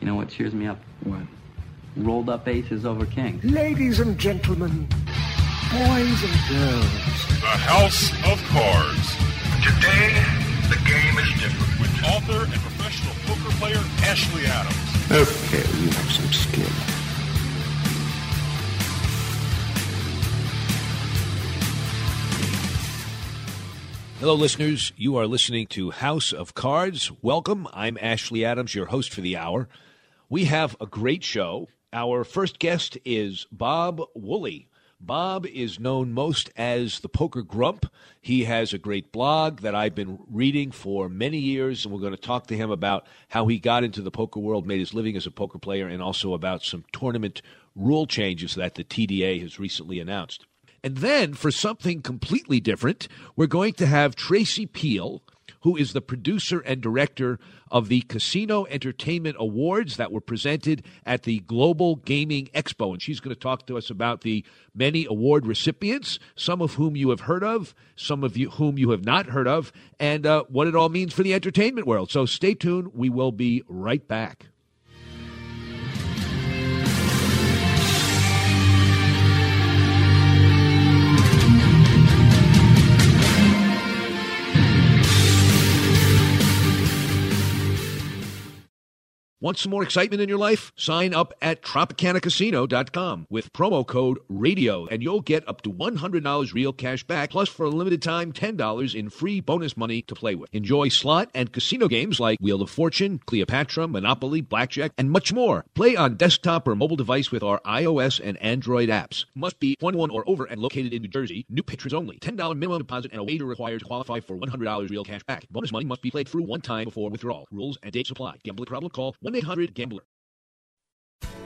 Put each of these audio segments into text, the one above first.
You know what cheers me up? What? Rolled up aces over kings. Ladies and gentlemen, boys and girls. The House of Cards. Today, the game is different. With author and professional poker player Ashley Adams. Okay, you have some skill. Hello, listeners. You are listening to House of Cards. Welcome. I'm Ashley Adams, your host for the hour. We have a great show. Our first guest is Bob Woolley. Bob is known most as the Poker Grump. He has a great blog that I've been reading for many years, and we're going to talk to him about how he got into the poker world, made his living as a poker player, and also about some tournament rule changes that the TDA has recently announced. And then, for something completely different, we're going to have Traci Peel, who is the producer and director of the Casino Entertainment Awards that were presented at the Global Gaming Expo. And she's going to talk to us about the many award recipients, some of whom you have heard of, some of you whom you have not heard of, and uh, what it all means for the entertainment world. So stay tuned. We will be right back. Want some more excitement in your life? Sign up at TropicanaCasino.com with promo code RADIO and you'll get up to $100 real cash back plus for a limited time $10 in free bonus money to play with. Enjoy slot and casino games like Wheel of Fortune, Cleopatra, Monopoly, Blackjack, and much more. Play on desktop or mobile device with our iOS and Android apps. Must be 21 or over and located in New Jersey. New patrons only. $10 minimum deposit and a wager required to qualify for $100 real cash back. Bonus money must be played through one time before withdrawal. Rules and dates apply. Gambling problem? Call 1-800-GAMBLER.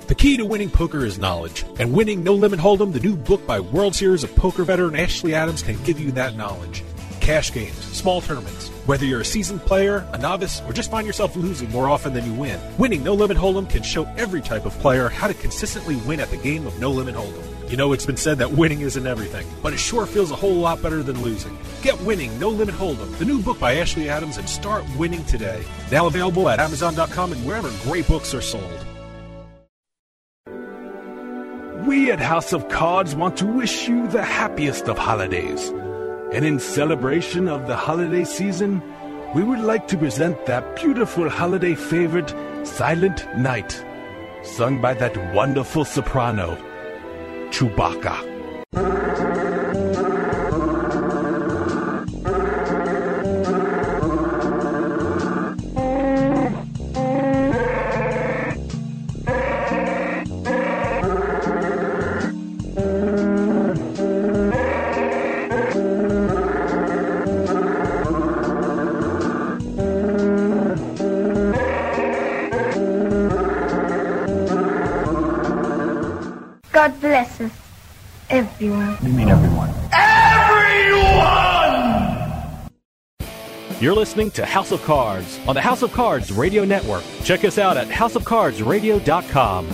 The key to winning poker is knowledge, and winning No Limit Hold'em, the new book by World Series of Poker veteran Ashley Adams, can give you that knowledge. Cash games, small tournaments, whether you're a seasoned player, a novice, or just find yourself losing more often than you win, winning No Limit Hold'em can show every type of player how to consistently win at the game of No Limit Hold'em. You know, it's been said that winning isn't everything, but it sure feels a whole lot better than losing. Get Winning No Limit Hold'em, the new book by Ashley Adams, and start winning today. Now available at Amazon.com and wherever great books are sold. We at House of Cards want to wish you the happiest of holidays. And in celebration of the holiday season, we would like to present that beautiful holiday favorite, Silent Night, sung by that wonderful soprano, Chewbacca. God bless us, everyone. You mean everyone? everyone? You're listening to House of Cards on the House of Cards Radio Network. Check us out at houseofcardsradio.com.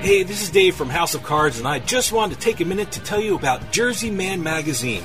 Hey, this is Dave from House of Cards, and I just wanted to take a minute to tell you about Jersey Man Magazine.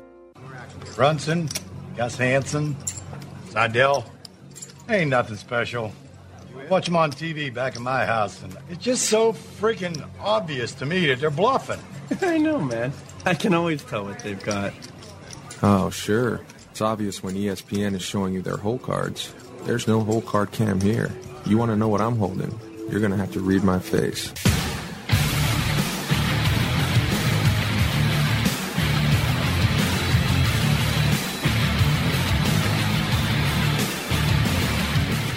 Brunson, Gus Hansen, Seidel. Ain't nothing special. Watch them on TV back in my house, and it's just so freaking obvious to me that they're bluffing. I know, man. I can always tell what they've got. Oh, sure. It's obvious when ESPN is showing you their hole cards. There's no hole card cam here. You want to know what I'm holding? you're going to have to read my face.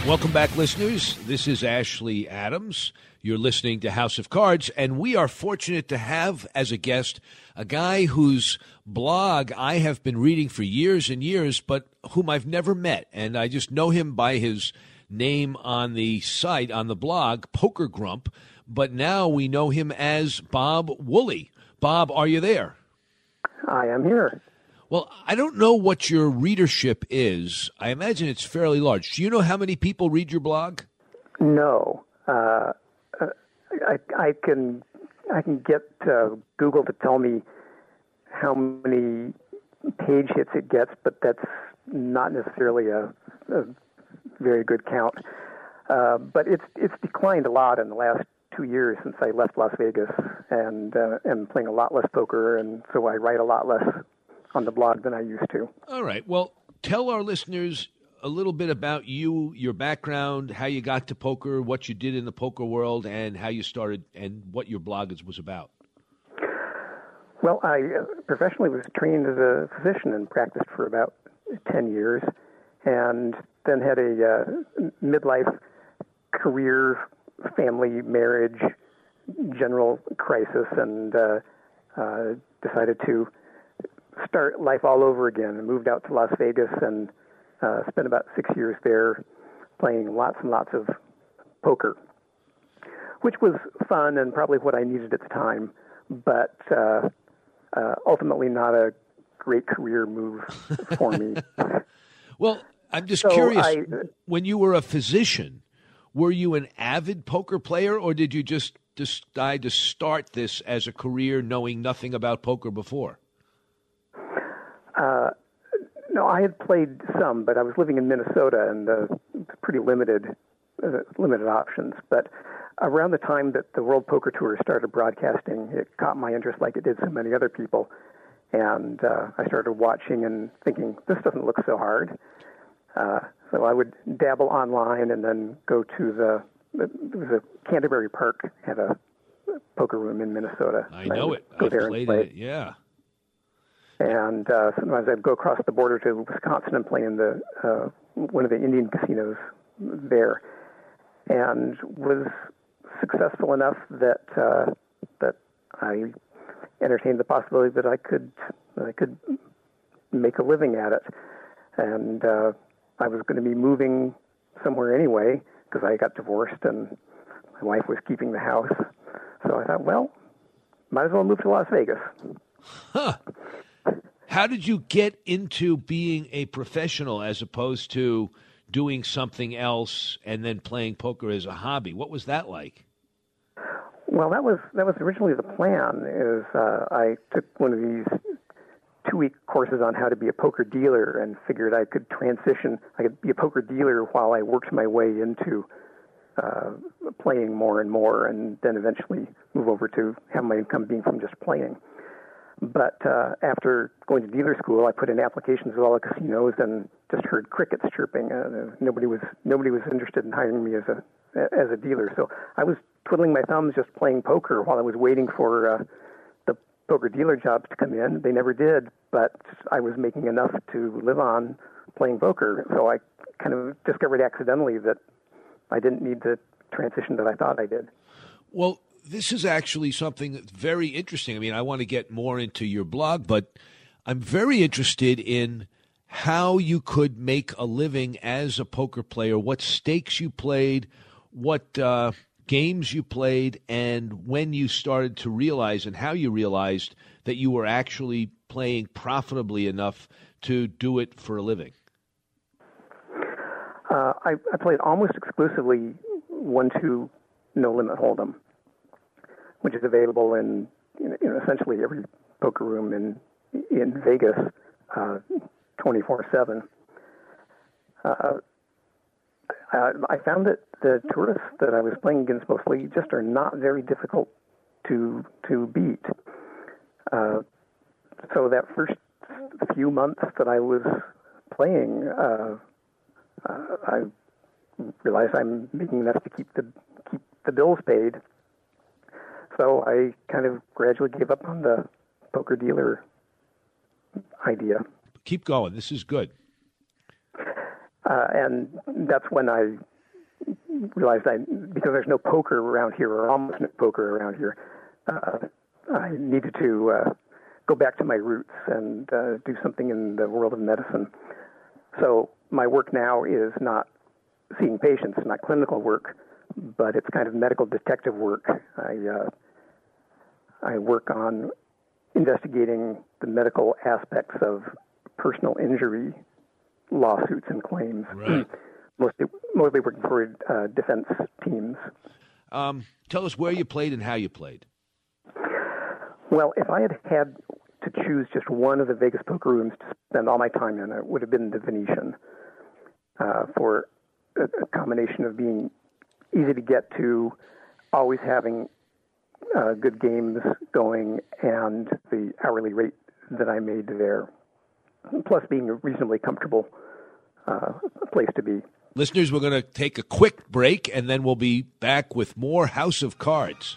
Welcome back, listeners. This is Ashley Adams. You're listening to House of Cards, and we are fortunate to have as a guest a guy whose blog I have been reading for years and years, but whom I've never met. And I just know him by his name on the site, on the blog, Poker Grump. But now we know him as Bob Woolley. Bob, are you there? I am here. Well, I don't know what your readership is. I imagine it's fairly large. Do you know how many people read your blog? No. Uh, I, I can I can get uh, Google to tell me how many page hits it gets, but that's not necessarily a, a very good count. Uh, but it's it's declined a lot in the last two years since I left Las Vegas, and uh, am playing a lot less poker, and so I write a lot less on the blog than I used to. All right. Well, tell our listeners a little bit about you, your background, how you got to poker, what you did in the poker world, and how you started, and what your blog is, was about. Well, I uh, professionally was trained as a physician and practiced for about 10 years, and then had a uh, midlife career, family, marriage, general crisis, and uh, uh, decided to start life all over again and moved out to Las Vegas and uh, spent about six years there playing lots and lots of poker, which was fun and probably what I needed at the time, but uh, uh, ultimately not a great career move for me. well, I'm just So curious. I- when you were a physician, were you an avid poker player, or did you just decide to start this as a career, knowing nothing about poker before? No, I had played some, but I was living in Minnesota and uh, pretty limited, uh, limited options. But around the time that the World Poker Tour started broadcasting, it caught my interest like it did so many other people, and uh, I started watching and thinking, this doesn't look so hard. Uh, so I would dabble online and then go to the there was a Canterbury Park had a poker room in Minnesota. I know would it. I there played play. it. Yeah. And uh, sometimes I'd go across the border to Wisconsin and play in the uh, one of the Indian casinos there, and was successful enough that uh, that I entertained the possibility that I could that I could make a living at it, and uh, I was going to be moving somewhere anyway because I got divorced and my wife was keeping the house. So I thought, well, might as well move to Las Vegas. Huh. How did you get into being a professional as opposed to doing something else and then playing poker as a hobby? What was that like? Well, that was that was originally the plan. Is uh, I took one of these two week courses on how to be a poker dealer and figured I could transition. I could be a poker dealer while I worked my way into uh, playing more and more, and then eventually move over to have my income being from just playing. But uh, after going to dealer school, I put in applications at all the casinos and just heard crickets chirping. Uh, nobody was nobody was interested in hiring me as a as a dealer. So I was twiddling my thumbs, just playing poker while I was waiting for uh, the poker dealer jobs to come in. They never did, but I was making enough to live on playing poker. So I kind of discovered accidentally that I didn't need the transition that I thought I did. Well, this is actually something that's very interesting. I mean, I want to get more into your blog, but I'm very interested in how you could make a living as a poker player, what stakes you played, what uh, games you played, and when you started to realize and how you realized that you were actually playing profitably enough to do it for a living. Uh, I, I played almost exclusively one-two no limit hold'em, which is available in you know, essentially every poker room in in Vegas, uh, twenty-four seven. Uh, I, I found that the tourists that I was playing against mostly just are not very difficult to to beat. Uh, so that first few months that I was playing, uh, uh, I realized I'm making enough to keep the keep the bills paid. So I kind of gradually gave up on the poker dealer idea. Keep going. This is good. Uh, and that's when I realized I, because there's no poker around here, or almost no poker around here, uh, I needed to uh, go back to my roots and uh, do something in the world of medicine. So my work now is not seeing patients, not clinical work, but it's kind of medical detective work. I uh, I work on investigating the medical aspects of personal injury lawsuits and claims. Right. mostly, mostly working for uh, defense teams. Um, tell us where you played and how you played. Well, if I had had to choose just one of the Vegas poker rooms to spend all my time in, it would have been the Venetian uh, for a, a combination of being easy to get to, always having uh, good games going, and the hourly rate that I made there, plus being a reasonably comfortable uh, place to be. Listeners, we're going to take a quick break and then we'll be back with more House of Cards.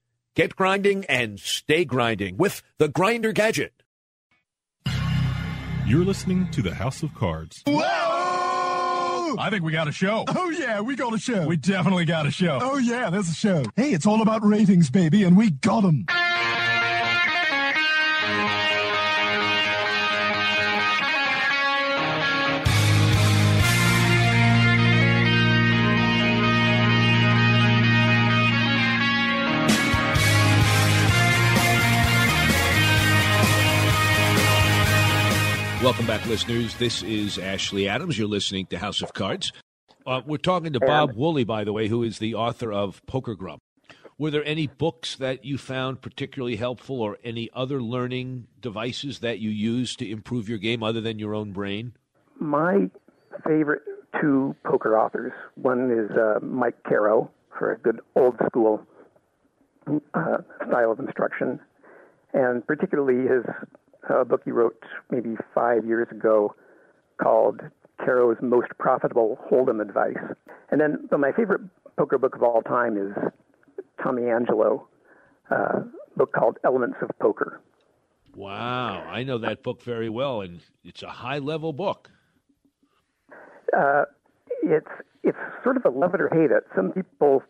Get grinding and stay grinding with the Grinder Gadget. You're listening to the House of Cards. Whoa! I think we got a show. Oh, yeah, we got a show. We definitely got a show. Oh, yeah, there's a show. Hey, it's all about ratings, baby, and we got them. Welcome back, listeners. This is Ashley Adams. You're listening to House of Cards. Uh, we're talking to Bob Woolley, by the way, who is the author of Poker Grump. Were there any books that you found particularly helpful or any other learning devices that you use to improve your game other than your own brain? My favorite two poker authors one is uh, Mike Caro for a good old school uh, style of instruction, and particularly his uh, book he wrote maybe five years ago called Caro's Most Profitable Hold'em Advice. And then but my favorite poker book of all time is Tommy Angelo, uh, book called Elements of Poker. Wow, I know that book very well, and it's a high level book. Uh, it's it's sort of a love it or hate it. Some people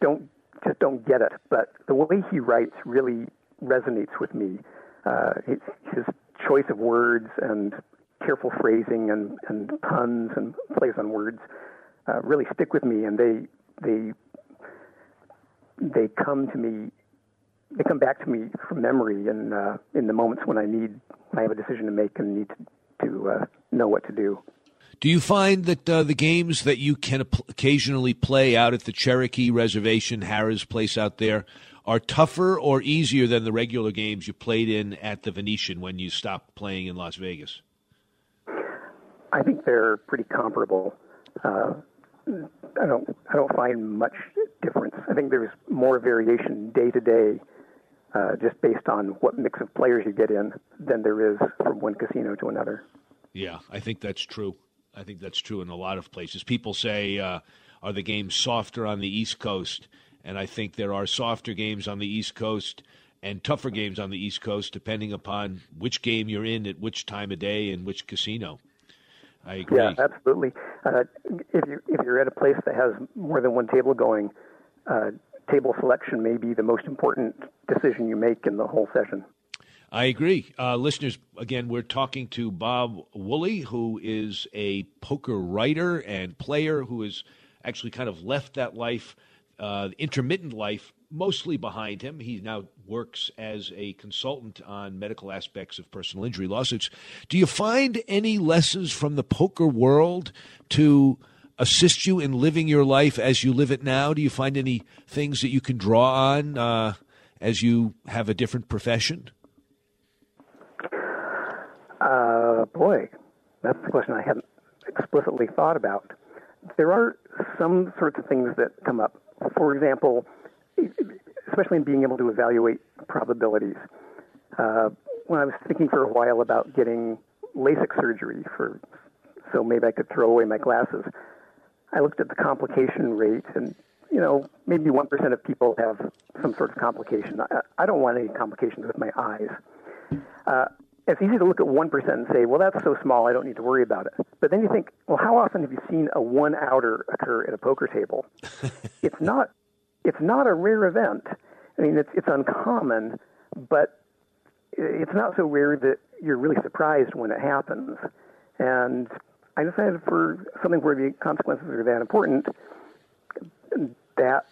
don't just don't get it, but the way he writes really resonates with me. Uh, his, his choice of words and careful phrasing and, and puns and plays on words uh, really stick with me, and they they they come to me. They come back to me from memory in uh, in the moments when I need when I have a decision to make and need to, to uh, know what to do. Do you find that uh, the games that you can occasionally play out at the Cherokee Reservation, Harrah's place out there, are tougher or easier than the regular games you played in at the Venetian when you stopped playing in Las Vegas? I think they're pretty comparable. Uh, I don't I don't find much difference. I think there's more variation day to day, uh, just based on what mix of players you get in, than there is from one casino to another. Yeah, I think that's true. I think that's true in a lot of places. People say, uh, "Are the games softer on the East Coast?" And I think there are softer games on the East Coast and tougher games on the East Coast, depending upon which game you're in at which time of day and which casino. I agree. Yeah, absolutely. Uh, if you if you're at a place that has more than one table going, uh, table selection may be the most important decision you make in the whole session. I agree. Uh, listeners, again, we're talking to Bob Woolley, who is a poker writer and player who has actually kind of left that life, uh, intermittent life, mostly behind him. He now works as a consultant on medical aspects of personal injury lawsuits. Do you find any lessons from the poker world to assist you in living your life as you live it now? Do you find any things that you can draw on uh, as you have a different profession? Uh, boy, that's a question I hadn't explicitly thought about. There are some sorts of things that come up. For example, especially in being able to evaluate probabilities. Uh, when I was thinking for a while about getting LASIK surgery for, so maybe I could throw away my glasses, I looked at the complication rate, and you know, maybe one percent of people have some sort of complication. I, I don't want any complications with my eyes. Uh, it's easy to look at 1% and say, well, that's so small, I don't need to worry about it. But then you think, well, how often have you seen a one outer occur at a poker table? it's not it's not a rare event. I mean, it's it's uncommon, but it's not so rare that you're really surprised when it happens. And I decided for something where the consequences are that important, that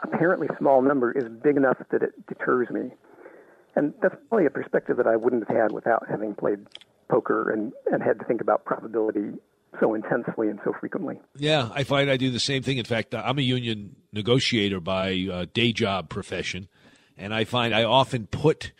apparently small number is big enough that it deters me. And that's probably a perspective that I wouldn't have had without having played poker and, and had to think about probability so intensely and so frequently. Yeah, I find I do the same thing. In fact, I'm a union negotiator by uh, day job profession, and I find I often put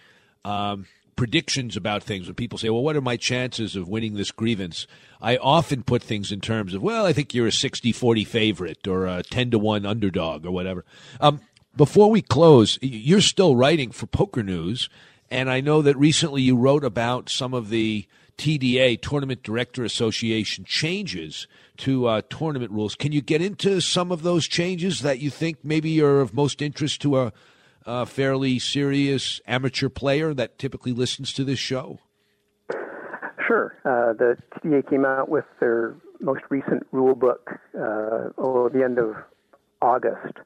um, predictions about things. When people say, "Well, what are my chances of winning this grievance?" I often put things in terms of, "Well, I think you're a 60-40 favorite or a 10 to one underdog or whatever." Um, before we close, you're still writing for Poker News, and I know that recently you wrote about some of the TDA, Tournament Director Association, changes to uh, tournament rules. Can you get into some of those changes that you think maybe are of most interest to a, a fairly serious amateur player that typically listens to this show? Sure. Uh, the TDA came out with their most recent rule book uh, oh, the end of August.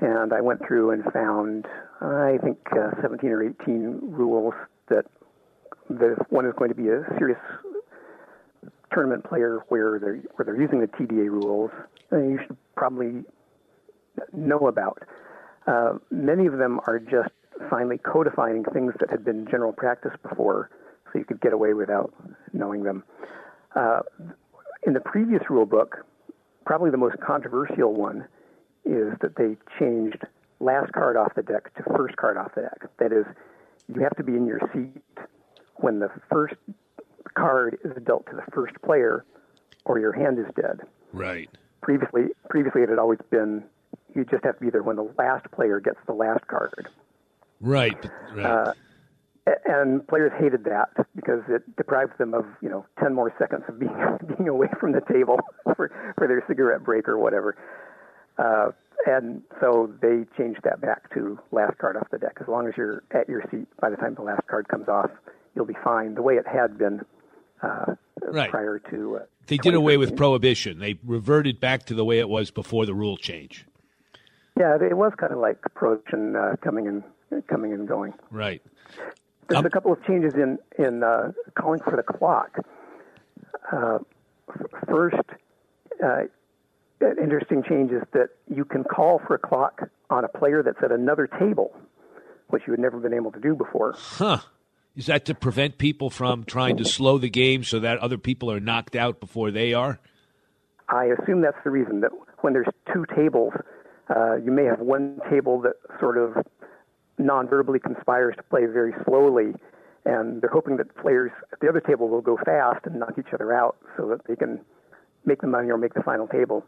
And I went through and found, I think, uh, 17 or 18 rules that that if one is going to be a serious tournament player where they're where they're using the TDA rules, you should probably know about. Uh, many of them are just finally codifying things that had been general practice before, so you could get away without knowing them. Uh, in the previous rule book, probably the most controversial one is that they changed last card off the deck to first card off the deck. That is, you have to be in your seat when the first card is dealt to the first player, or your hand is dead. Right. Previously, previously it had always been you just have to be there when the last player gets the last card. Right. right. Uh, and players hated that because it deprived them of you know ten more seconds of being being away from the table for for their cigarette break or whatever. Uh, and so they changed that back to last card off the deck. As long as you're at your seat by the time the last card comes off, you'll be fine. The way it had been uh, right. prior to. Uh, they did away with prohibition. They reverted back to the way it was before the rule change. Yeah, it was kind of like prohibition uh, coming and coming and going. Right. There's um, a couple of changes in in uh, calling for the clock. Uh, first, uh, interesting change is that you can call for a clock on a player that's at another table, which you had never been able to do before. Huh. Is that to prevent people from trying to slow the game so that other people are knocked out before they are? I assume that's the reason that when there's two tables, uh, you may have one table that sort of non-verbally conspires to play very slowly, and they're hoping that players at the other table will go fast and knock each other out so that they can make the money or make the final table.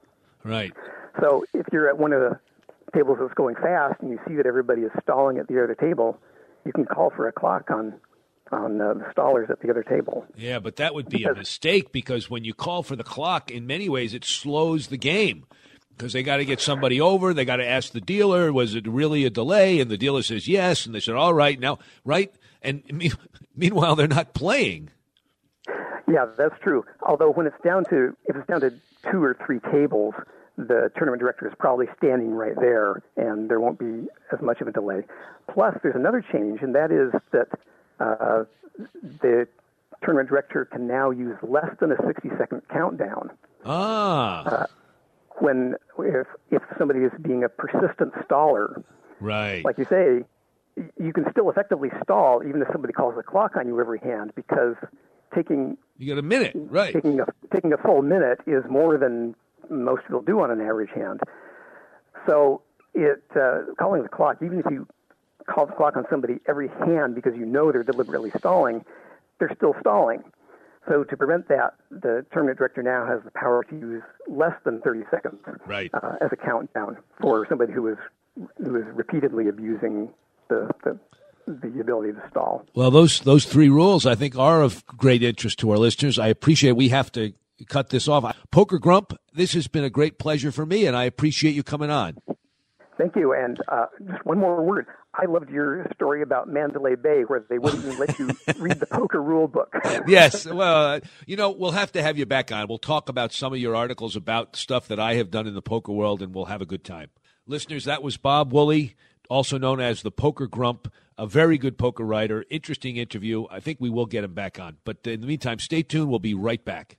Right. So if you're at one of the tables that's going fast and you see that everybody is stalling at the other table, you can call for a clock on on uh, the stallers at the other table. Yeah, but that would be because, a mistake because when you call for the clock, in many ways, it slows the game. because they got to get somebody over. They got to ask the dealer, was it really a delay? And the dealer says yes, and they said, all right, now, right? And me- meanwhile, they're not playing. Yeah, that's true. Although when it's down to if it's down to two or three tables, the tournament director is probably standing right there, and there won't be as much of a delay. Plus, there's another change, and that is that uh, the tournament director can now use less than a 60-second countdown. Ah, Uh, when if if somebody is being a persistent staller, right. like you say, you can still effectively stall even if somebody calls the clock on you every hand because taking You got a minute, right? taking a taking a full minute is more than most people do on an average hand. So it uh, calling the clock, even if you call the clock on somebody every hand because you know they're deliberately stalling, they're still stalling. So to prevent that, the tournament director now has the power to use less than 30 seconds Right. uh, as a countdown for somebody who is who is repeatedly abusing the the, the ability to stall. Well, those those three rules I think are of great interest to our listeners. I appreciate we have to cut this off. Poker Grump, this has been a great pleasure for me, and I appreciate you coming on. Thank you. And uh, just one more word. I loved your story about Mandalay Bay, where they wouldn't even let you read the poker rule book. yes. Well, uh, you know, we'll have to have you back on. We'll talk about some of your articles about stuff that I have done in the poker world, and we'll have a good time. Listeners, that was Bob Woolley, also known as the Poker Grump, a very good poker writer. Interesting interview. I think we will get him back on. But in the meantime, stay tuned. We'll be right back.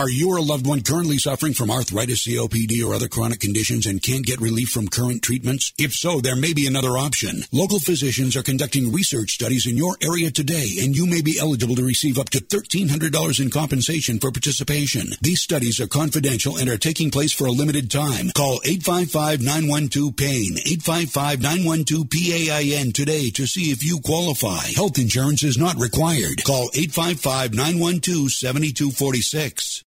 Are you or a loved one currently suffering from arthritis, COPD, or other chronic conditions and can't get relief from current treatments? If so, there may be another option. Local physicians are conducting research studies in your area today, and you may be eligible to receive up to $1,300 in compensation for participation. These studies are confidential and are taking place for a limited time. Call 855-912-PAIN, 855-912-PAIN today to see if you qualify. Health insurance is not required. Call 855-912-7246.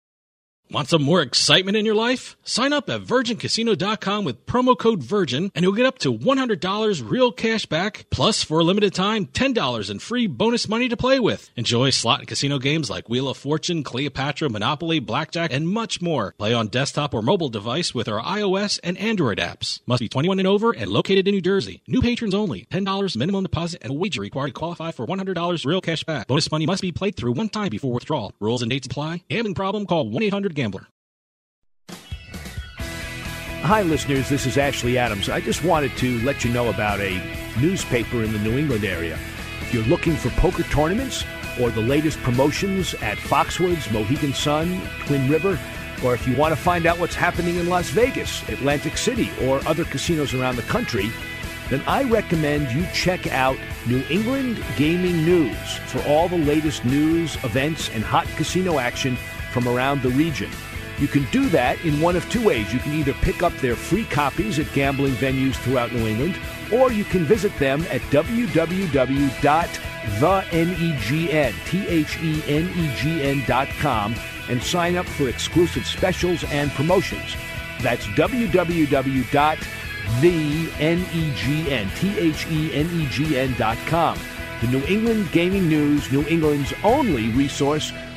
Want some more excitement in your life? Sign up at VirginCasino.com with promo code VIRGIN and you'll get up to $100 real cash back, plus for a limited time, $10 in free bonus money to play with. Enjoy slot and casino games like Wheel of Fortune, Cleopatra, Monopoly, Blackjack, and much more. Play on desktop or mobile device with our iOS and Android apps. Must be 21 and over and located in New Jersey. New patrons only. $10 minimum deposit and a wager required to qualify for $100 real cash back. Bonus money must be played through one time before withdrawal. Rules and dates apply. Gambling problem? Call 1-800-GAMBLER. Hi, listeners. This is Ashley Adams. I just wanted to let you know about a newspaper in the New England area. If you're looking for poker tournaments or the latest promotions at Foxwoods, Mohegan Sun, Twin River, or if you want to find out what's happening in Las Vegas, Atlantic City, or other casinos around the country, then I recommend you check out New England Gaming News for all the latest news, events, and hot casino action from around the region. You can do that in one of two ways. You can either pick up their free copies at gambling venues throughout New England, or you can visit them at www.thenegn, and sign up for exclusive specials and promotions. That's the N E G N T H E N E G N dot com. The New England Gaming News, New England's only resource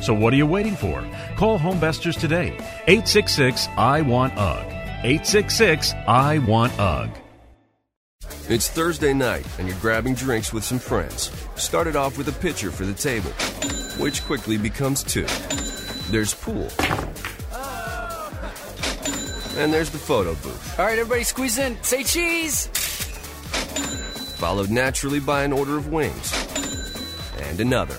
So what are you waiting for? Call Homevestors today. 866 I Want UGG. 866 I Want UGG. It's Thursday night, and you're grabbing drinks with some friends. Started off with a pitcher for the table, which quickly becomes two. There's pool. And there's the photo booth. All right, everybody squeeze in. Say cheese. Followed naturally by an order of wings. And another.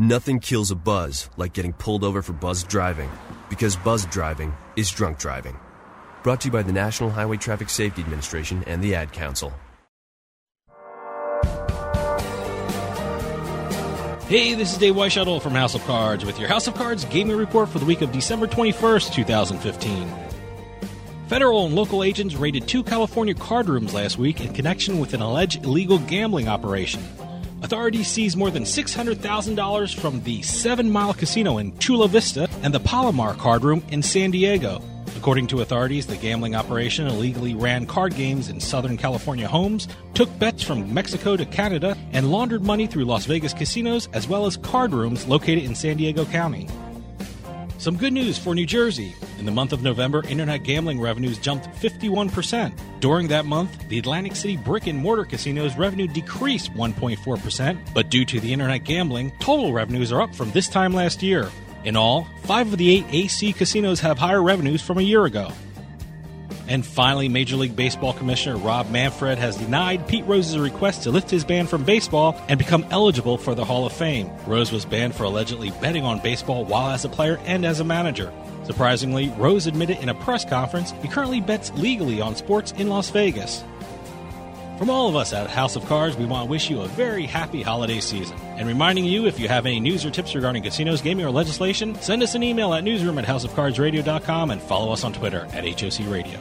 Nothing kills a buzz like getting pulled over for buzz driving, because buzz driving is drunk driving. Brought to you by the National Highway Traffic Safety Administration and the Ad Council. Hey, this is Dave Weishuttle from House of Cards with your House of Cards gaming report for the week of December 21st, 2015. Federal and local agents raided two California card rooms last week in connection with an alleged illegal gambling operation. Authorities seized more than $600,000 from the Seven Mile Casino in Chula Vista and the Palomar card room in San Diego. According to authorities, the gambling operation illegally ran card games in Southern California homes, took bets from Mexico to Canada, and laundered money through Las Vegas casinos as well as card rooms located in San Diego County. Some good news for New Jersey. In the month of November, internet gambling revenues jumped 51%. During that month, the Atlantic City brick and mortar casinos revenue decreased 1.4%, but due to the internet gambling, total revenues are up from this time last year. In all, five of the eight AC casinos have higher revenues from a year ago. And finally, Major League Baseball Commissioner Rob Manfred has denied Pete Rose's request to lift his ban from baseball and become eligible for the Hall of Fame. Rose was banned for allegedly betting on baseball while as a player and as a manager. Surprisingly, Rose admitted in a press conference he currently bets legally on sports in Las Vegas. From all of us at House of Cards, we want to wish you a very happy holiday season. And reminding you, if you have any news or tips regarding casinos, gaming, or legislation, send us an email at newsroom at houseofcardsradio.com and follow us on Twitter at HOC Radio.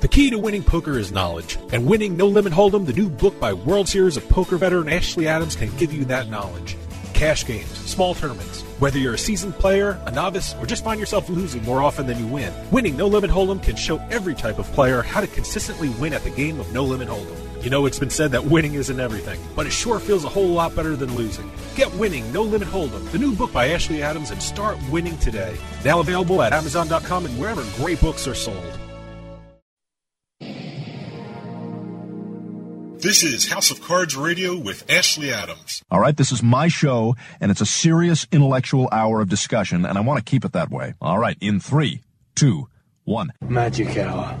The key to winning poker is knowledge, and winning No Limit Hold'em, the new book by World Series of Poker veteran Ashley Adams, can give you that knowledge. Cash games, small tournaments, whether you're a seasoned player, a novice, or just find yourself losing more often than you win, winning No Limit Hold'em can show every type of player how to consistently win at the game of No Limit Hold'em. You know, it's been said that winning isn't everything, but it sure feels a whole lot better than losing. Get Winning No Limit Hold'em, the new book by Ashley Adams, and start winning today. Now available at Amazon.com and wherever great books are sold. This is House of Cards Radio with Ashley Adams. All right, this is my show, and it's a serious intellectual hour of discussion, and I want to keep it that way. All right, in three, two, one. Magic hour.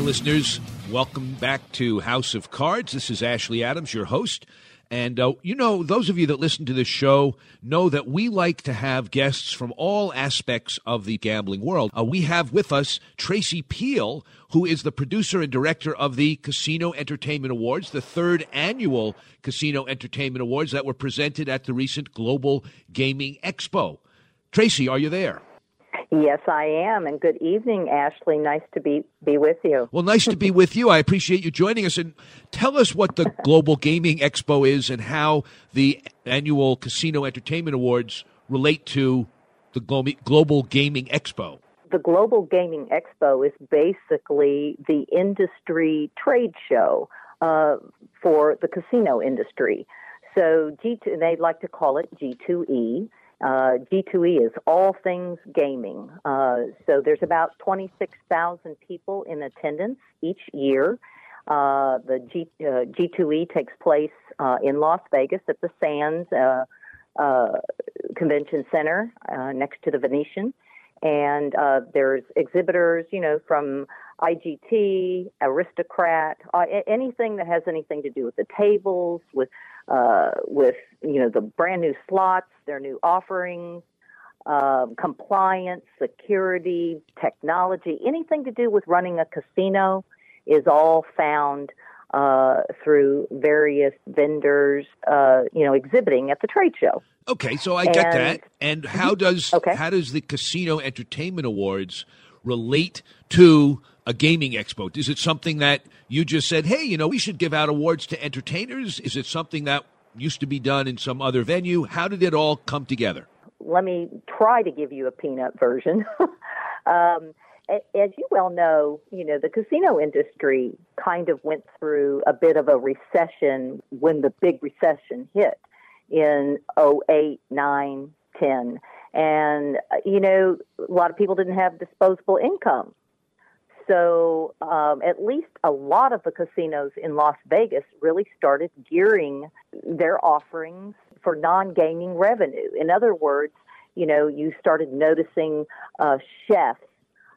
Listeners. Welcome back to House of Cards. This is Ashley Adams, your host. And uh, you know, those of you that listen to this show know that we like to have guests from all aspects of the gambling world. Uh, we have with us Traci Peel, who is the producer and director of the Casino Entertainment Awards, the third annual Casino Entertainment Awards that were presented at the recent Global Gaming Expo. Traci, are you there? Yes, I am. And good evening, Ashley. Nice to be be with you. Well, nice to be with you. I appreciate you joining us. And tell us what the Global Gaming Expo is and how the annual Casino Entertainment Awards relate to the Global Gaming Expo. The Global Gaming Expo is basically the industry trade show uh, for the casino industry. So G2, they like to call it G2E. Uh, G2E is all things gaming. Uh, so there's about 26,000 people in attendance each year. Uh, the G, uh, G2E takes place uh, in Las Vegas at the Sands uh, Convention Center next to the Venetian. And there's exhibitors, you know, from IGT, Aristocrat, anything that has anything to do with the tables, with uh, with you know the brand new slots, their new offerings, uh, compliance, security, technology, anything to do with running a casino is all found uh, through various vendors, uh, you know, exhibiting at the trade show. Okay, so I get and, that. And how does okay. how does the Casino Entertainment Awards relate to a gaming expo? Is it something that you just said, hey, you know, we should give out awards to entertainers? Is it something that used to be done in some other venue? How did it all come together? Let me try to give you a peanut version. um, as you well know, you know, the casino industry kind of went through a bit of a recession when the big recession hit in 08, 9, 10. And, you know, a lot of people didn't have disposable income. So um, at least a lot of the casinos in Las Vegas really started gearing their offerings for non-gaming revenue. In other words, you know, you started noticing uh, chefs,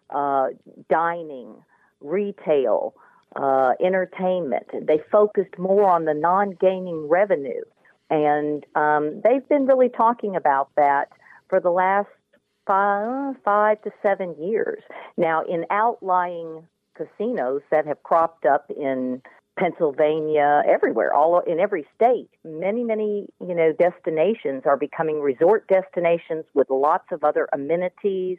uh, dining, retail, uh, entertainment. They focused more on the non-gaming revenue, and um, they've been really talking about that for the last five, five to seven years. Now, in outlying casinos that have cropped up in Pennsylvania, everywhere, all in every state, many, many, you know, destinations are becoming resort destinations with lots of other amenities.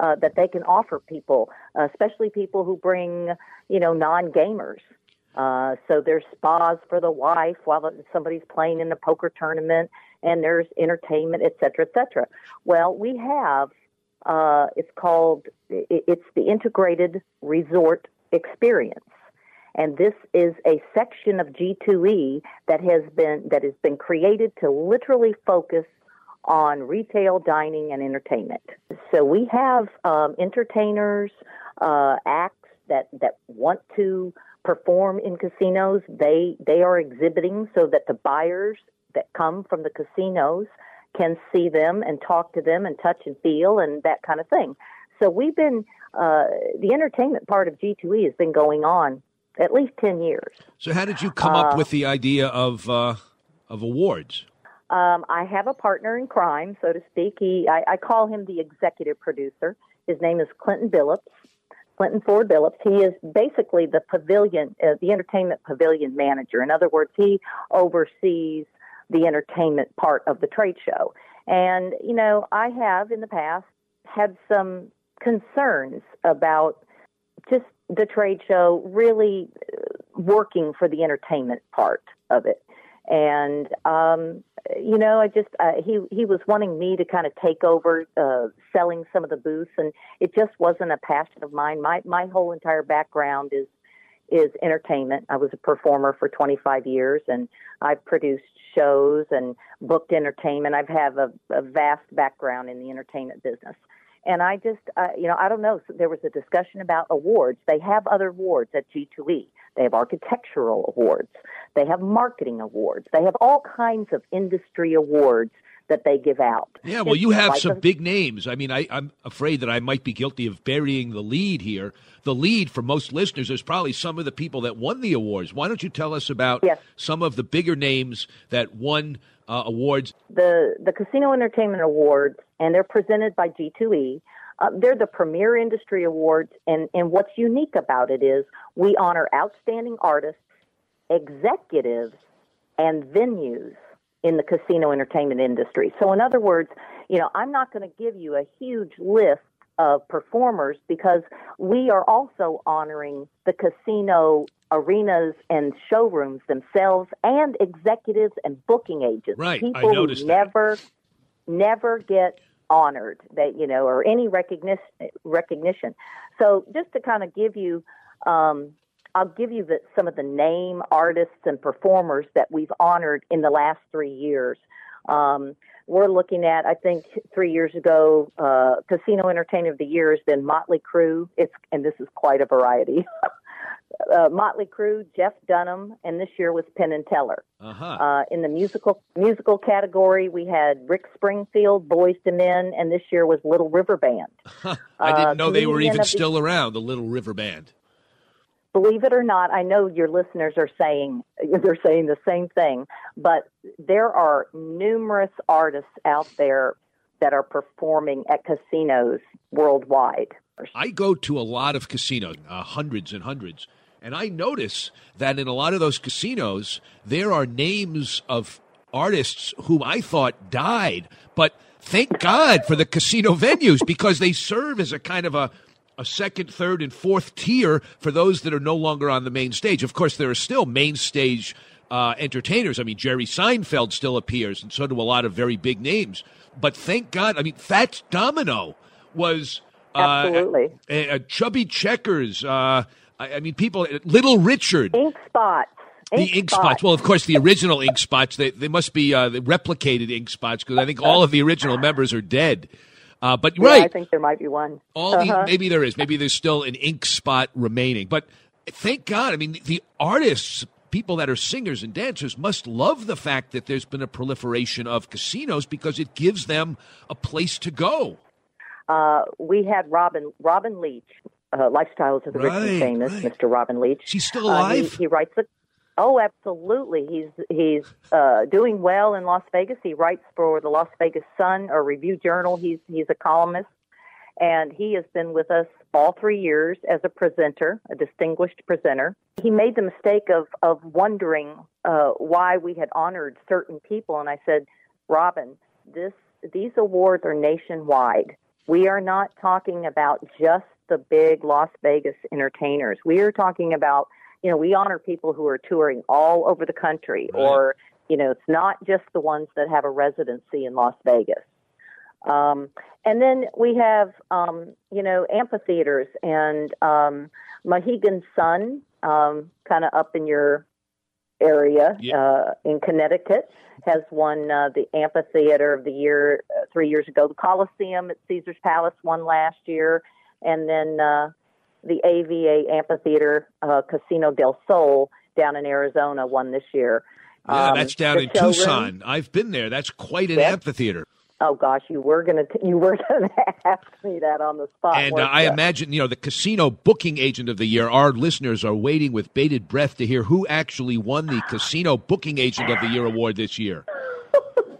Uh, that they can offer people, uh, especially people who bring, you know, non-gamers. Uh, so there's spas for the wife while somebody's playing in the poker tournament and there's entertainment, et cetera, et cetera. Well, we have, uh, it's called, it's the integrated resort experience. And this is a section of G2E that has been, that has been created to literally focus on retail, dining, and entertainment. So we have um, entertainers, uh, acts that, that want to perform in casinos. They they are exhibiting so that the buyers that come from the casinos can see them and talk to them and touch and feel and that kind of thing. So we've been uh, the entertainment part of G2E has been going on at least ten years. So how did you come uh, up with the idea of uh, of awards? Um, I have a partner in crime, so to speak. He, I, I call him the executive producer. His name is Clinton Billups. Clinton Ford Billups. He is basically the pavilion, uh, the entertainment pavilion manager. In other words, he oversees the entertainment part of the trade show. And, you know, I have in the past had some concerns about just the trade show really uh, working for the entertainment part of it. And, um, you know, I just, uh, he, he was wanting me to kind of take over, uh, selling some of the booths and it just wasn't a passion of mine. My, my whole entire background is is entertainment. I was a performer for 25 years and I've produced shows and booked entertainment. I've have a, a vast background in the entertainment business. And I just, uh, you know, I don't know. There was a discussion about awards. They have other awards at G2E. They have architectural awards. They have marketing awards. They have all kinds of industry awards that they give out. Yeah, well, you have like some a- big names. I mean, I, I'm afraid that I might be guilty of burying the lead here. The lead for most listeners is probably some of the people that won the awards. Why don't you tell us about some of the bigger names that won uh, awards? the the Casino Entertainment Awards, and they're presented by G2E. Uh, they're the premier industry awards, and, and what's unique about it is we honor outstanding artists, executives, and venues in the casino entertainment industry. So, in other words, you know, I'm not going to give you a huge list of performers because we are also honoring the casino arenas and showrooms themselves and executives and booking agents. Right, I People noticed who that. never never get honored that you know or any recognition recognition. So just to kind of give you um, I'll give you the, some of the name artists and performers that we've honored in the last three years. Um, we're looking at, I think, three years ago, uh, Casino Entertainer of the Year has been Motley Crue. It's and this is quite a variety. uh, Motley Crue, Jeff Dunham, and this year was Penn and Teller. Uh-huh. Uh, in the musical musical category, we had Rick Springfield, Boyz II Men, and this year was Little River Band. I Uh, didn't know they were even of the- still around, the Little River Band. believe it or not, I know your listeners are saying they're saying the same thing, but there are numerous artists out there that are performing at casinos worldwide. I go to a lot of casinos, uh, hundreds and hundreds, and I notice that in a lot of those casinos, there are names of artists whom I thought died, but thank God for the casino venues because they serve as a kind of a a second, third, and fourth tier for those that are no longer on the main stage. Of course, there are still main stage uh, entertainers. I mean, Jerry Seinfeld still appears, and so do a lot of very big names. But thank God, I mean, Fats Domino was uh, Absolutely. uh, uh, Chubby Checkers. Uh, I, I mean, people. Little Richard. Ink spots. The ink spots. Well, of course, the original ink spots. They, they must be uh, the replicated ink spots because I think all of the original members are dead. Uh, but Yeah, right, I think there might be one. all Uh-huh. the, maybe there is. Maybe there's still an ink spot remaining. But thank God. I mean, the artists, people that are singers and dancers, must love the fact that there's been a proliferation of casinos because it gives them a place to go. Uh, we had Robin Robin Leach, uh, Lifestyles of the Rich and Famous, Mr. Robin Leach. She's still Uh, he- alive? he, writes a. Oh, absolutely. He's he's uh, doing well in Las Vegas. He writes for the Las Vegas Sun, a review journal. He's he's a columnist, and he has been with us all three years as a presenter, a distinguished presenter. He made the mistake of of wondering uh, why we had honored certain people, and I said, Robin, this these awards are nationwide. We are not talking about just the big Las Vegas entertainers. We are talking about, you know, we honor people who are touring all over the country, or, you know, it's not just the ones that have a residency in Las Vegas. Um, and then we have, um, you know, amphitheaters and um, Mohegan Sun, um, kind of up in your area uh, in Connecticut, has won uh, the amphitheater of the year uh, three years ago. The Colosseum at Caesar's Palace won last year, and then uh, the AVA Amphitheater uh, Casino del Sol down in Arizona won this year. Yeah, Um, that's down in showroom- Tucson. I've been there. That's quite an Yep. amphitheater. Oh gosh, you were gonna you were gonna ask me that on the spot. And uh, I imagine, you know, the casino booking agent of the year, our listeners are waiting with bated breath to hear who actually won the casino booking agent of the year award this year.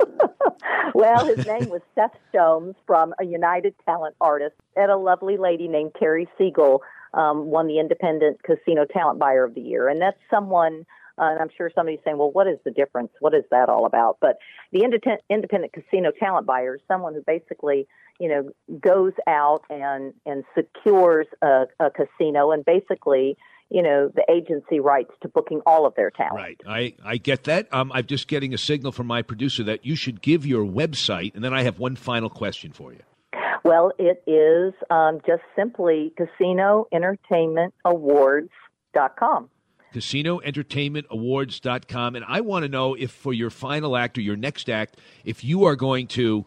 well, his name was Seth Stones from a United Talent Artist, and a lovely lady named Carrie Siegel um, won the Independent Casino Talent Buyer of the Year, and that's someone. Uh, and I'm sure somebody's saying, "Well, what is the difference? What is that all about?" But the independent, independent casino talent buyer is someone who basically, you know, goes out and and secures a, a casino, and basically, you know, the agency rights to booking all of their talent. Right. I, I get that. Um, I'm just getting a signal from my producer that you should give your website, and then I have one final question for you. Well, it is um, just simply casinoentertainmentawards.com. CasinoEntertainmentAwards.com. And I want to know if for your final act or your next act, if you are going to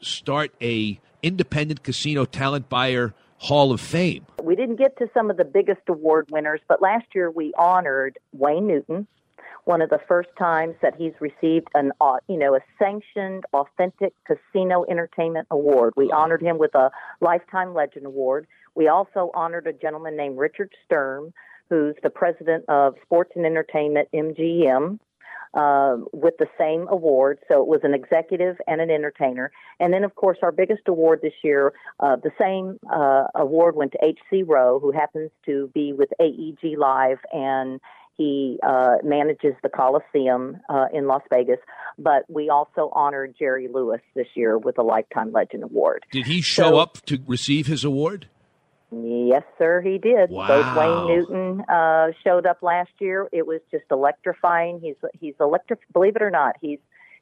start a independent casino talent buyer hall of fame. We didn't get to some of the biggest award winners, but last year we honored Wayne Newton, one of the first times that he's received an, uh, you know, a sanctioned, authentic casino entertainment award. We honored him with a Lifetime Legend Award. We also honored a gentleman named Richard Sturm, who's the president of Sports and Entertainment MGM. Uh, with the same award. So it was an executive and an entertainer. And then, of course, our biggest award this year, uh, the same uh, award went to H.C. Rowe, who happens to be with AEG Live and he uh, manages the Colosseum uh, in Las Vegas. But we also honored Jerry Lewis this year with a Lifetime Legend Award. Did he show So- up to receive his award? Yes, sir, he did. Wow. Both Wayne Newton uh, showed up last year. It was just electrifying. He's he's electric. Believe it or not, he's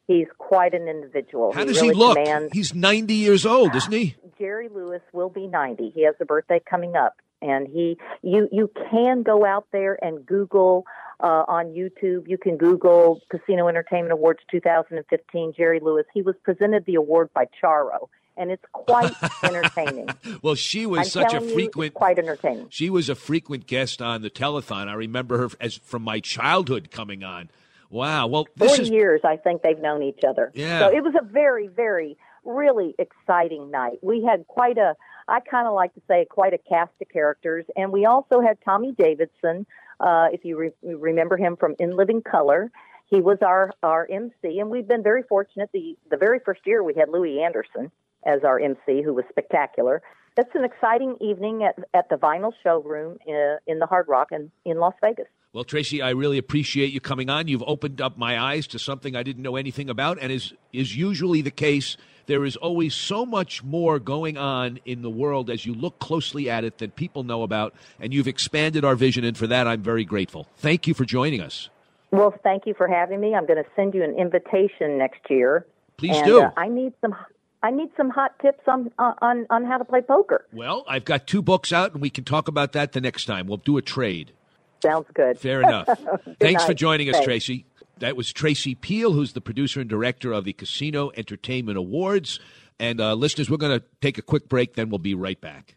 he's quite an individual. How does really he look? Commands, He's 90 years old, isn't he? Jerry Lewis will be 90. He has a birthday coming up, and he you you can go out there and Google uh, on YouTube. You can Google Casino Entertainment Awards 2015. Jerry Lewis. He was presented the award by Charo, and it's quite entertaining. Well, she was I'm such a telling you, frequent quite entertaining. She was a frequent guest on the telethon. I remember her as from my childhood coming on. Wow. Well, this 40 is years, I think they've known each other. Yeah. So it was a very, very, really exciting night. We had quite a, I kind of like to say, quite a cast of characters. And we also had Tommy Davidson, uh, if you re- remember him from In Living Color. He was our, our MC, and we've been very fortunate. The, the very first year we had Louie Anderson as our MC, who was spectacular. It's an exciting evening at, at the Vinyl Showroom in, in the Hard Rock in, in Las Vegas. Well, Traci, I really appreciate you coming on. You've opened up my eyes to something I didn't know anything about, and is is usually the case. There is always so much more going on in the world as you look closely at it than people know about, and you've expanded our vision, and for that, I'm very grateful. Thank you for joining us. Well, thank you for having me. I'm going to send you an invitation next year. Please and, do. Uh, I need some. I need some hot tips on on on how to play poker. Well, I've got two books out, and we can talk about that the next time. We'll do a trade. Sounds good. Fair enough. Thanks for joining us, Thanks. Traci. That was Traci Peel, who's the producer and director of the Casino Entertainment Awards. And uh, listeners, we're going to take a quick break, then we'll be right back.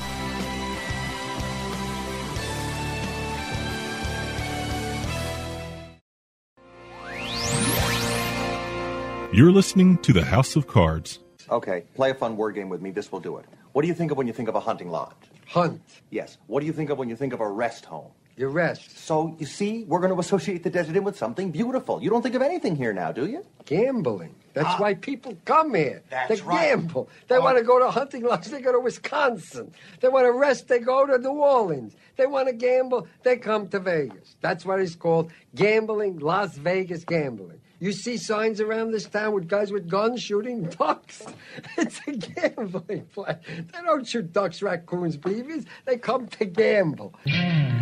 You're listening to the House of Cards. Okay, play a fun word game with me. This will do it. What do you think of when you think of a hunting lodge? Hunt. Yes. What do you think of when you think of a rest home? You rest. So, you see, we're going to associate the desert inn with something beautiful. You don't think of anything here now, do you? Gambling. That's Ah. why people come here. That's they right. gamble. They Oh. want to go to hunting lodge. They go to Wisconsin. They want to rest. They go to New Orleans. They want to gamble. They come to Vegas. That's what it's called. Gambling. Las Vegas gambling. You see signs around this town with guys with guns shooting ducks. It's a gambling place. They don't shoot ducks, raccoons, beavers. They come to gamble. Hmm.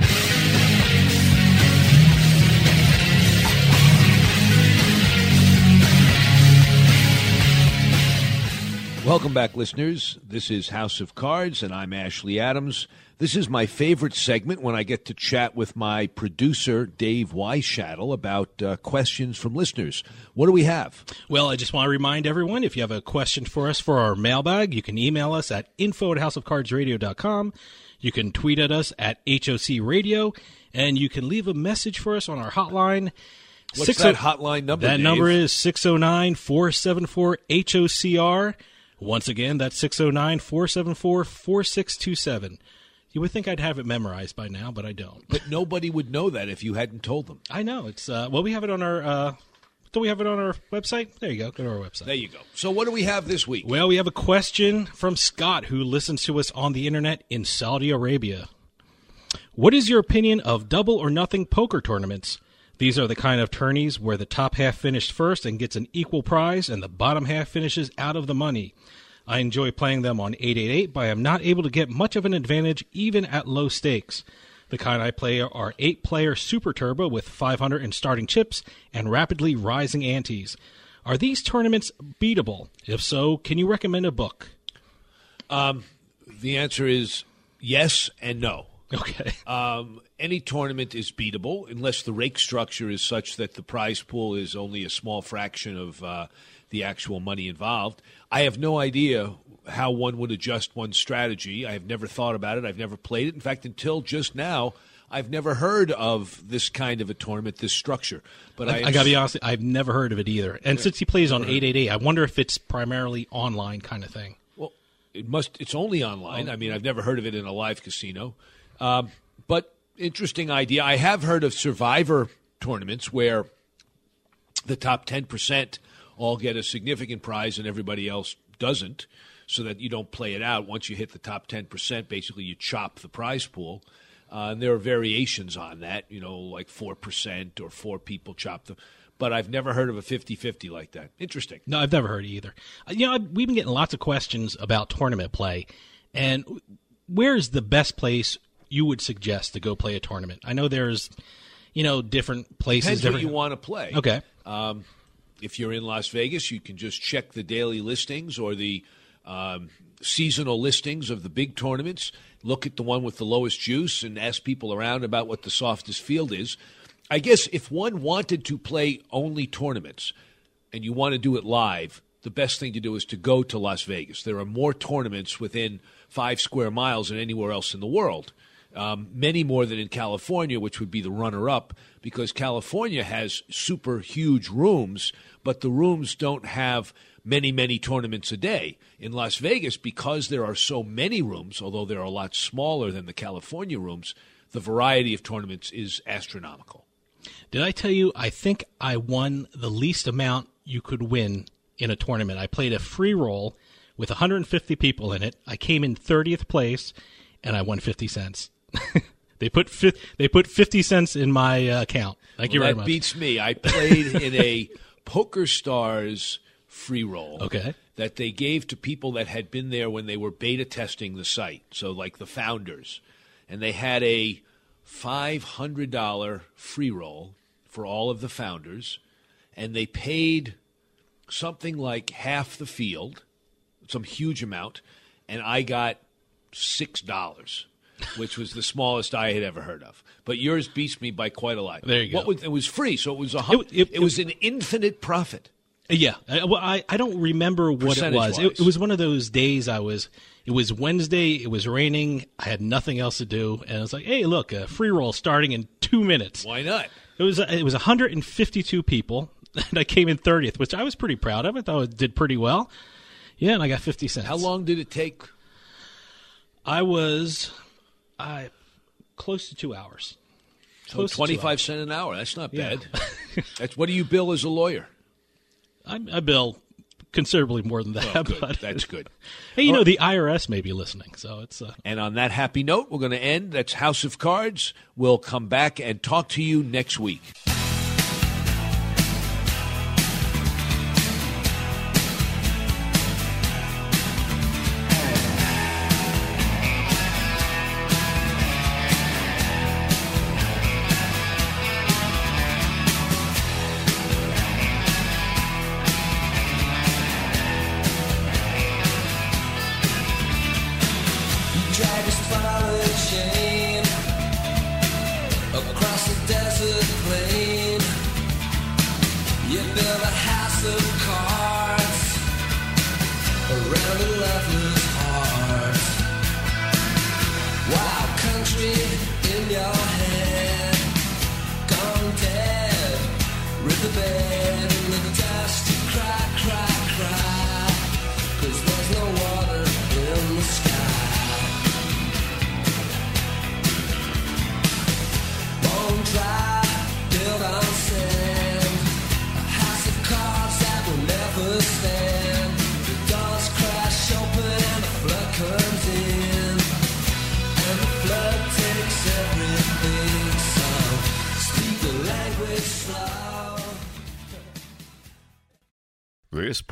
Welcome back, listeners. This is House of Cards, and I'm Ashley Adams. This is my favorite segment when I get to chat with my producer, Dave Weishattle, about uh, questions from listeners. What do we have? Well, I just want to remind everyone if you have a question for us for our mailbag, you can email us at info at houseofcardsradio.com. You can tweet at us at HOC Radio, and you can leave a message for us on our hotline. What's Six that oh- hotline number, That Dave? number is 609 474 HOCR. Once again, that's 609 474 4627. You would think I'd have it memorized by now, but I don't. But nobody would know that if you hadn't told them. I know. It's uh, well, we have it on our. Uh, do we have it on our website? There you go. Go to our website. There you go. So, what do we have this week? Well, we have a question from Scott, who listens to us on the internet in Saudi Arabia. What is your opinion of double or nothing poker tournaments? These are the kind of tourneys where the top half finished first and gets an equal prize, and the bottom half finishes out of the money. I enjoy playing them on 888, but I am not able to get much of an advantage even at low stakes. The kind I play are 8 player Super Turbo with 500 in starting chips and rapidly rising antes. Are these tournaments beatable? If so, can you recommend a book? Um, the answer is yes and no. Okay. Um, any tournament is beatable unless the rake structure is such that the prize pool is only a small fraction of uh, the actual money involved. I have no idea how one would adjust one's strategy. I have never thought about it. I've never played it. In fact, until just now, I've never heard of this kind of a tournament, this structure. But I, I, I gotta be honest, I've never heard of it either. And Yeah. since he plays on 888, I wonder if it's primarily online kind of thing. Well, it must. It's only online. I mean, I've never heard of it in a live casino. Um, but interesting idea. I have heard of survivor tournaments where the top ten percent all get a significant prize and everybody else doesn't, so that you don't play it out. Once you hit the top ten percent, basically you chop the prize pool. Uh, and there are variations on that, you know, like 4% or four people chop the. But I've never heard of a 50 50 like that. Interesting. No, I've never heard either. Uh, You know, we've been getting lots of questions about tournament play, and where's the best place you would suggest to go play a tournament? I know there's, you know, different places. Depends different... you want to play. Okay. Um, if you're in Las Vegas, you can just check the daily listings or the um, seasonal listings of the big tournaments. Look at the one with the lowest juice and ask people around about what the softest field is. I guess if one wanted to play only tournaments and you want to do it live, the best thing to do is to go to Las Vegas. There are more tournaments within five square miles than anywhere else in the world. Um, many more than in California, which would be the runner up, because California has super huge rooms, but the rooms don't have many, many tournaments a day. In Las Vegas, because there are so many rooms, although they're a lot smaller than the California rooms, the variety of tournaments is astronomical. Did I tell you? I think I won the least amount you could win in a tournament. I played a free roll with 150 people in it. I came in 30th place, and I won 50 cents. They put fi- they put fifty cents in my uh, account. Thank you very that much. beats me. I played in a Poker Stars free roll. Okay. That they gave to people that had been there when they were beta testing the site. So, like the founders. And they had a $500 free roll for all of the founders. And they paid something like half the field, some huge amount. And I got $6. Which was the smallest I had ever heard of, but yours beats me by quite a lot. There you What go. was, it was free, so it was a hun- it, was an infinite profit. Yeah, I, well, I, I don't remember what it was. It, it was one of those days I was. It was Wednesday. It was raining. I had nothing else to do, and I was like, "Hey, look, a free roll starting in two minutes." Why not? It was it was 152 people, and I came in 30th, which I was pretty proud of. I thought it did pretty well. Yeah, and I got 50 cents. How long did it take? I was, I close to two hours. So Close to two twenty five hours. cent an hour. That's not Yeah. bad. That's what do you bill as a lawyer? I, I bill considerably more than that. Good. but That's good. Hey, you know the IRS may be listening, so it's. Uh, And on that happy note, we're going to end. That's House of Cards. We'll come back and talk to you next week.